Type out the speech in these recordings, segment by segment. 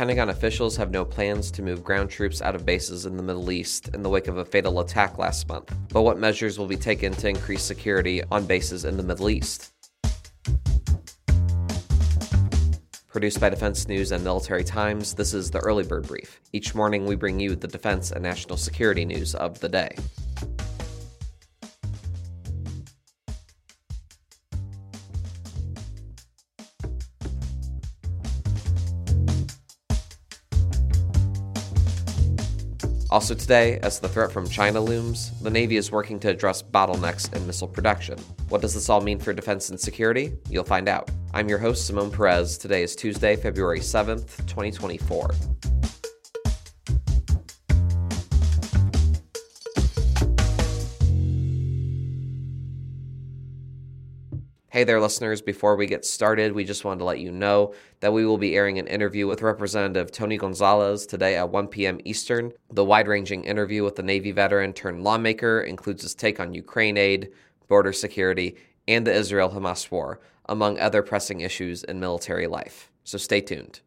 Pentagon officials have no plans to move ground troops out of bases in the Middle East in the wake of a fatal attack last month. But what measures will be taken to increase security on bases in the Middle East? Produced by Defense News and Military Times, this is the Early Bird Brief. Each morning, we bring you the defense and national security news of the day. Also, today, as the threat from China looms, the Navy is working to address bottlenecks in missile production. What does this all mean for defense and security? You'll find out. I'm your host, Simone Perez. Today is Tuesday, February 7th, 2024. Hey there, listeners. Before we get started, we just wanted to let you know that we will be airing an interview with Representative Tony Gonzalez today at 1 p.m. Eastern. The wide ranging interview with the Navy veteran turned lawmaker includes his take on Ukraine aid, border security, and the Israel Hamas war, among other pressing issues in military life. So stay tuned.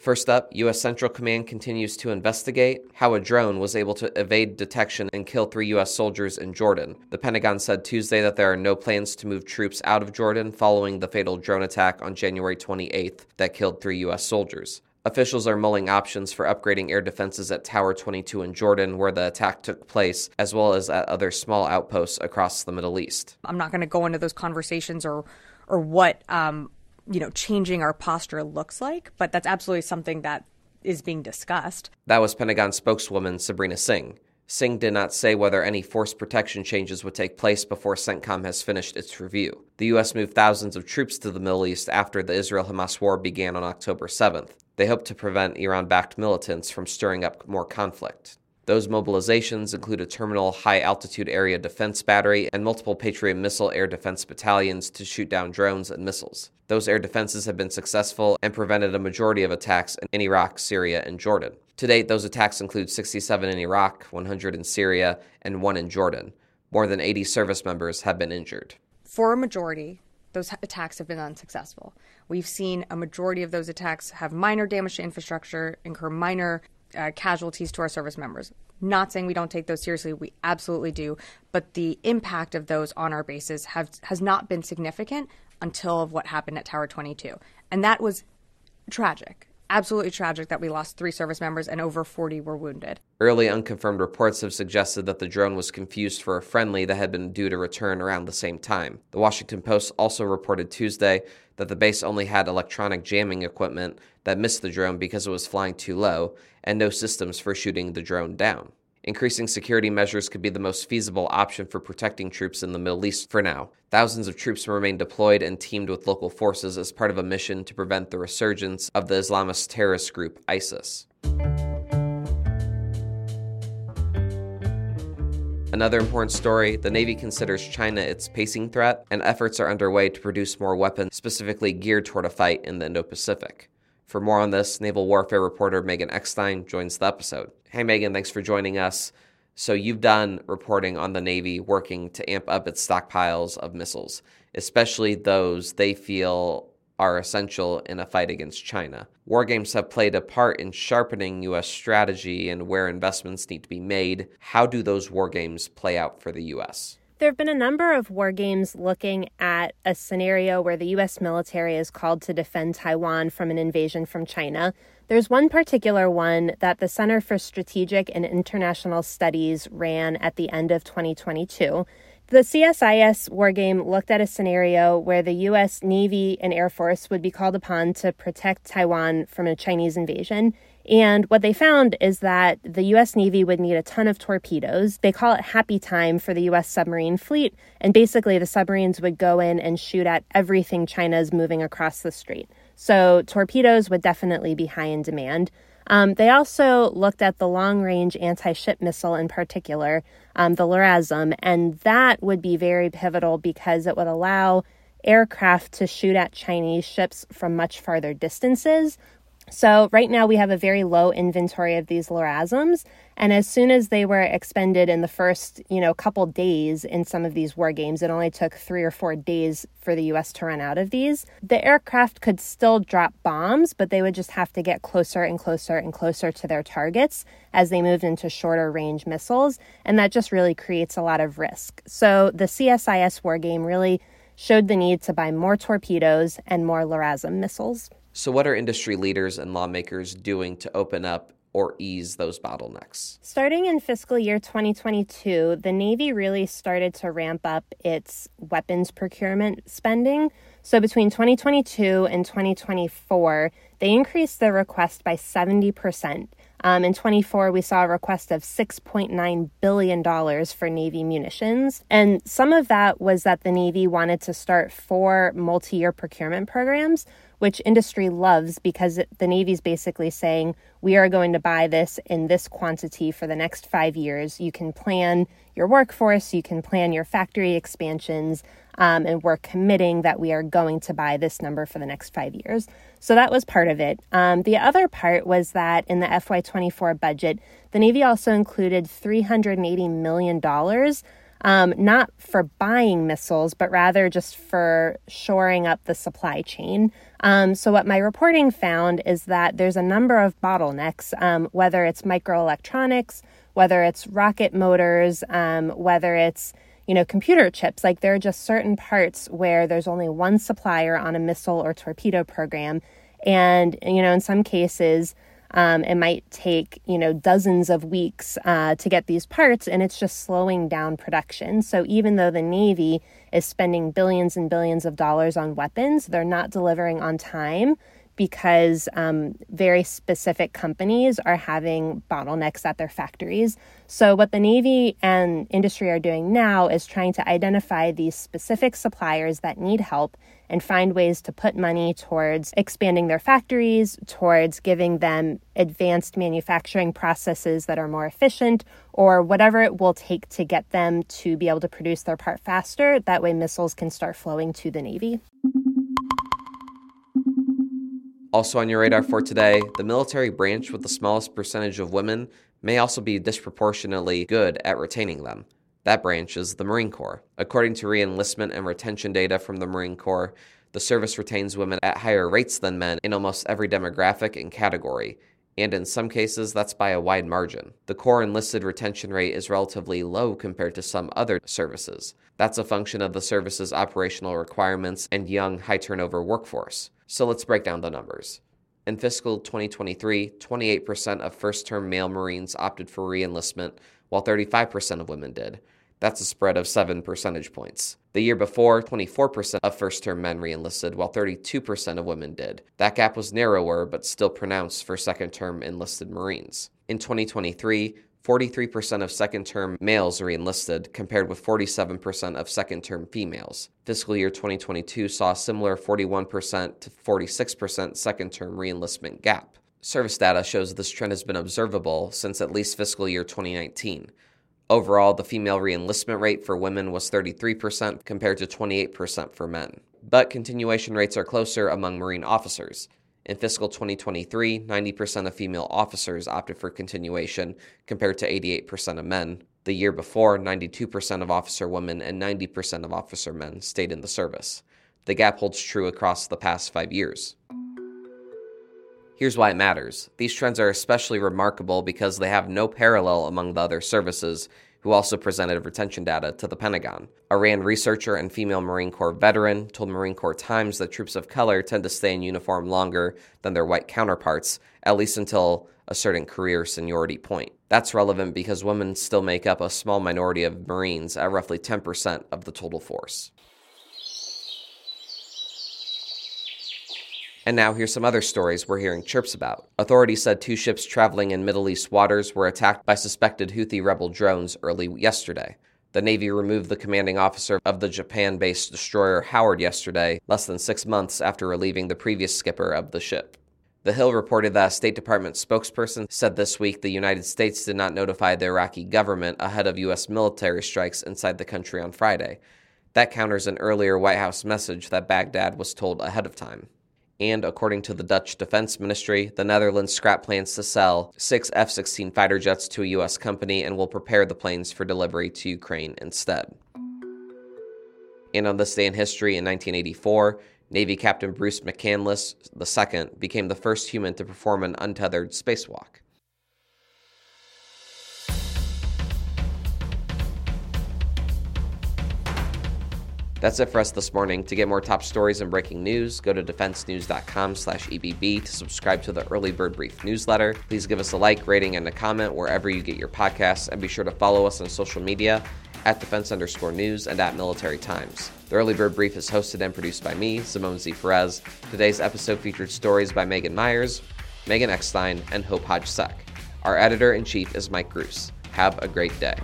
First up, U.S. Central Command continues to investigate how a drone was able to evade detection and kill three U.S. soldiers in Jordan. The Pentagon said Tuesday that there are no plans to move troops out of Jordan following the fatal drone attack on January 28th that killed three U.S. soldiers. Officials are mulling options for upgrading air defenses at Tower 22 in Jordan, where the attack took place, as well as at other small outposts across the Middle East. I'm not going to go into those conversations or, or what um, you know, changing our posture looks like, but that's absolutely something that is being discussed. That was Pentagon spokeswoman Sabrina Singh. Singh did not say whether any force protection changes would take place before CENTCOM has finished its review. The U.S. moved thousands of troops to the Middle East after the Israel Hamas war began on October 7th. They hope to prevent Iran backed militants from stirring up more conflict. Those mobilizations include a terminal high altitude area defense battery and multiple Patriot missile air defense battalions to shoot down drones and missiles. Those air defenses have been successful and prevented a majority of attacks in Iraq, Syria, and Jordan. To date, those attacks include 67 in Iraq, 100 in Syria, and one in Jordan. More than 80 service members have been injured. For a majority, those attacks have been unsuccessful. We've seen a majority of those attacks have minor damage to infrastructure, incur minor uh, casualties to our service members. Not saying we don't take those seriously, we absolutely do, but the impact of those on our bases have has not been significant until what happened at Tower 22. And that was tragic. Absolutely tragic that we lost three service members and over 40 were wounded. Early unconfirmed reports have suggested that the drone was confused for a friendly that had been due to return around the same time. The Washington Post also reported Tuesday that the base only had electronic jamming equipment that missed the drone because it was flying too low, and no systems for shooting the drone down. Increasing security measures could be the most feasible option for protecting troops in the Middle East for now. Thousands of troops remain deployed and teamed with local forces as part of a mission to prevent the resurgence of the Islamist terrorist group ISIS. Another important story the Navy considers China its pacing threat, and efforts are underway to produce more weapons specifically geared toward a fight in the Indo Pacific. For more on this, naval warfare reporter Megan Eckstein joins the episode. Hey, Megan, thanks for joining us. So, you've done reporting on the Navy working to amp up its stockpiles of missiles, especially those they feel are essential in a fight against China. War games have played a part in sharpening U.S. strategy and where investments need to be made. How do those war games play out for the U.S.? There have been a number of war games looking at a scenario where the U.S. military is called to defend Taiwan from an invasion from China. There's one particular one that the Center for Strategic and International Studies ran at the end of 2022. The CSIS wargame looked at a scenario where the U.S. Navy and Air Force would be called upon to protect Taiwan from a Chinese invasion. And what they found is that the U.S. Navy would need a ton of torpedoes. They call it happy time for the U.S. submarine fleet. And basically, the submarines would go in and shoot at everything China is moving across the strait. So, torpedoes would definitely be high in demand. Um, they also looked at the long range anti ship missile in particular, um, the LRASM, and that would be very pivotal because it would allow aircraft to shoot at Chinese ships from much farther distances. So, right now we have a very low inventory of these LRASMs. And as soon as they were expended in the first, you know, couple days in some of these war games, it only took three or four days for the US to run out of these. The aircraft could still drop bombs, but they would just have to get closer and closer and closer to their targets as they moved into shorter range missiles. And that just really creates a lot of risk. So, the CSIS war game really showed the need to buy more torpedoes and more LRASM missiles. So, what are industry leaders and lawmakers doing to open up or ease those bottlenecks? Starting in fiscal year 2022, the Navy really started to ramp up its weapons procurement spending. So, between 2022 and 2024, they increased the request by 70%. Um, in 24, we saw a request of $6.9 billion for Navy munitions. And some of that was that the Navy wanted to start four multi year procurement programs which industry loves because the Navy's basically saying, we are going to buy this in this quantity for the next five years. You can plan your workforce, you can plan your factory expansions, um, and we're committing that we are going to buy this number for the next five years. So that was part of it. Um, the other part was that in the FY24 budget, the Navy also included $380 million um, not for buying missiles, but rather just for shoring up the supply chain. Um, so, what my reporting found is that there's a number of bottlenecks, um, whether it's microelectronics, whether it's rocket motors, um, whether it's you know, computer chips. Like there are just certain parts where there's only one supplier on a missile or torpedo program. And, you know, in some cases, um, it might take, you know, dozens of weeks uh, to get these parts, and it's just slowing down production. So even though the Navy is spending billions and billions of dollars on weapons, they're not delivering on time because um, very specific companies are having bottlenecks at their factories. So, what the Navy and industry are doing now is trying to identify these specific suppliers that need help and find ways to put money towards expanding their factories, towards giving them advanced manufacturing processes that are more efficient, or whatever it will take to get them to be able to produce their part faster. That way, missiles can start flowing to the Navy. Also on your radar for today, the military branch with the smallest percentage of women may also be disproportionately good at retaining them. That branch is the Marine Corps. According to reenlistment and retention data from the Marine Corps, the service retains women at higher rates than men in almost every demographic and category, and in some cases, that's by a wide margin. The Corps enlisted retention rate is relatively low compared to some other services. That's a function of the service's operational requirements and young, high turnover workforce. So let's break down the numbers. In fiscal 2023, 28% of first term male Marines opted for reenlistment, while 35% of women did. That's a spread of 7 percentage points. The year before, 24% of first term men reenlisted, while 32% of women did. That gap was narrower, but still pronounced for second term enlisted Marines. In 2023, 43% of second term males are enlisted, compared with 47% of second term females. Fiscal year 2022 saw a similar 41% to 46% second term reenlistment gap. Service data shows this trend has been observable since at least fiscal year 2019. Overall, the female reenlistment rate for women was 33% compared to 28% for men. But continuation rates are closer among Marine officers. In fiscal 2023, 90% of female officers opted for continuation, compared to 88% of men. The year before, 92% of officer women and 90% of officer men stayed in the service. The gap holds true across the past five years. Here's why it matters. These trends are especially remarkable because they have no parallel among the other services who also presented retention data to the Pentagon. A RAND researcher and female Marine Corps veteran told Marine Corps Times that troops of color tend to stay in uniform longer than their white counterparts, at least until a certain career seniority point. That's relevant because women still make up a small minority of Marines at roughly 10% of the total force. And now here's some other stories we're hearing chirps about. Authorities said two ships traveling in Middle East waters were attacked by suspected Houthi rebel drones early yesterday. The Navy removed the commanding officer of the Japan based destroyer Howard yesterday, less than six months after relieving the previous skipper of the ship. The Hill reported that a State Department spokesperson said this week the United States did not notify the Iraqi government ahead of U.S. military strikes inside the country on Friday. That counters an earlier White House message that Baghdad was told ahead of time. And according to the Dutch Defense Ministry, the Netherlands scrap plans to sell six F 16 fighter jets to a U.S. company and will prepare the planes for delivery to Ukraine instead. And on this day in history in 1984, Navy Captain Bruce McCandless II became the first human to perform an untethered spacewalk. That's it for us this morning. To get more top stories and breaking news, go to defensenews.com slash EBB to subscribe to the Early Bird Brief newsletter. Please give us a like, rating, and a comment wherever you get your podcasts, and be sure to follow us on social media at defense underscore news and at military times. The Early Bird Brief is hosted and produced by me, Simone Z. Perez. Today's episode featured stories by Megan Myers, Megan Eckstein, and Hope Hodge Seck. Our editor in chief is Mike Gruss. Have a great day.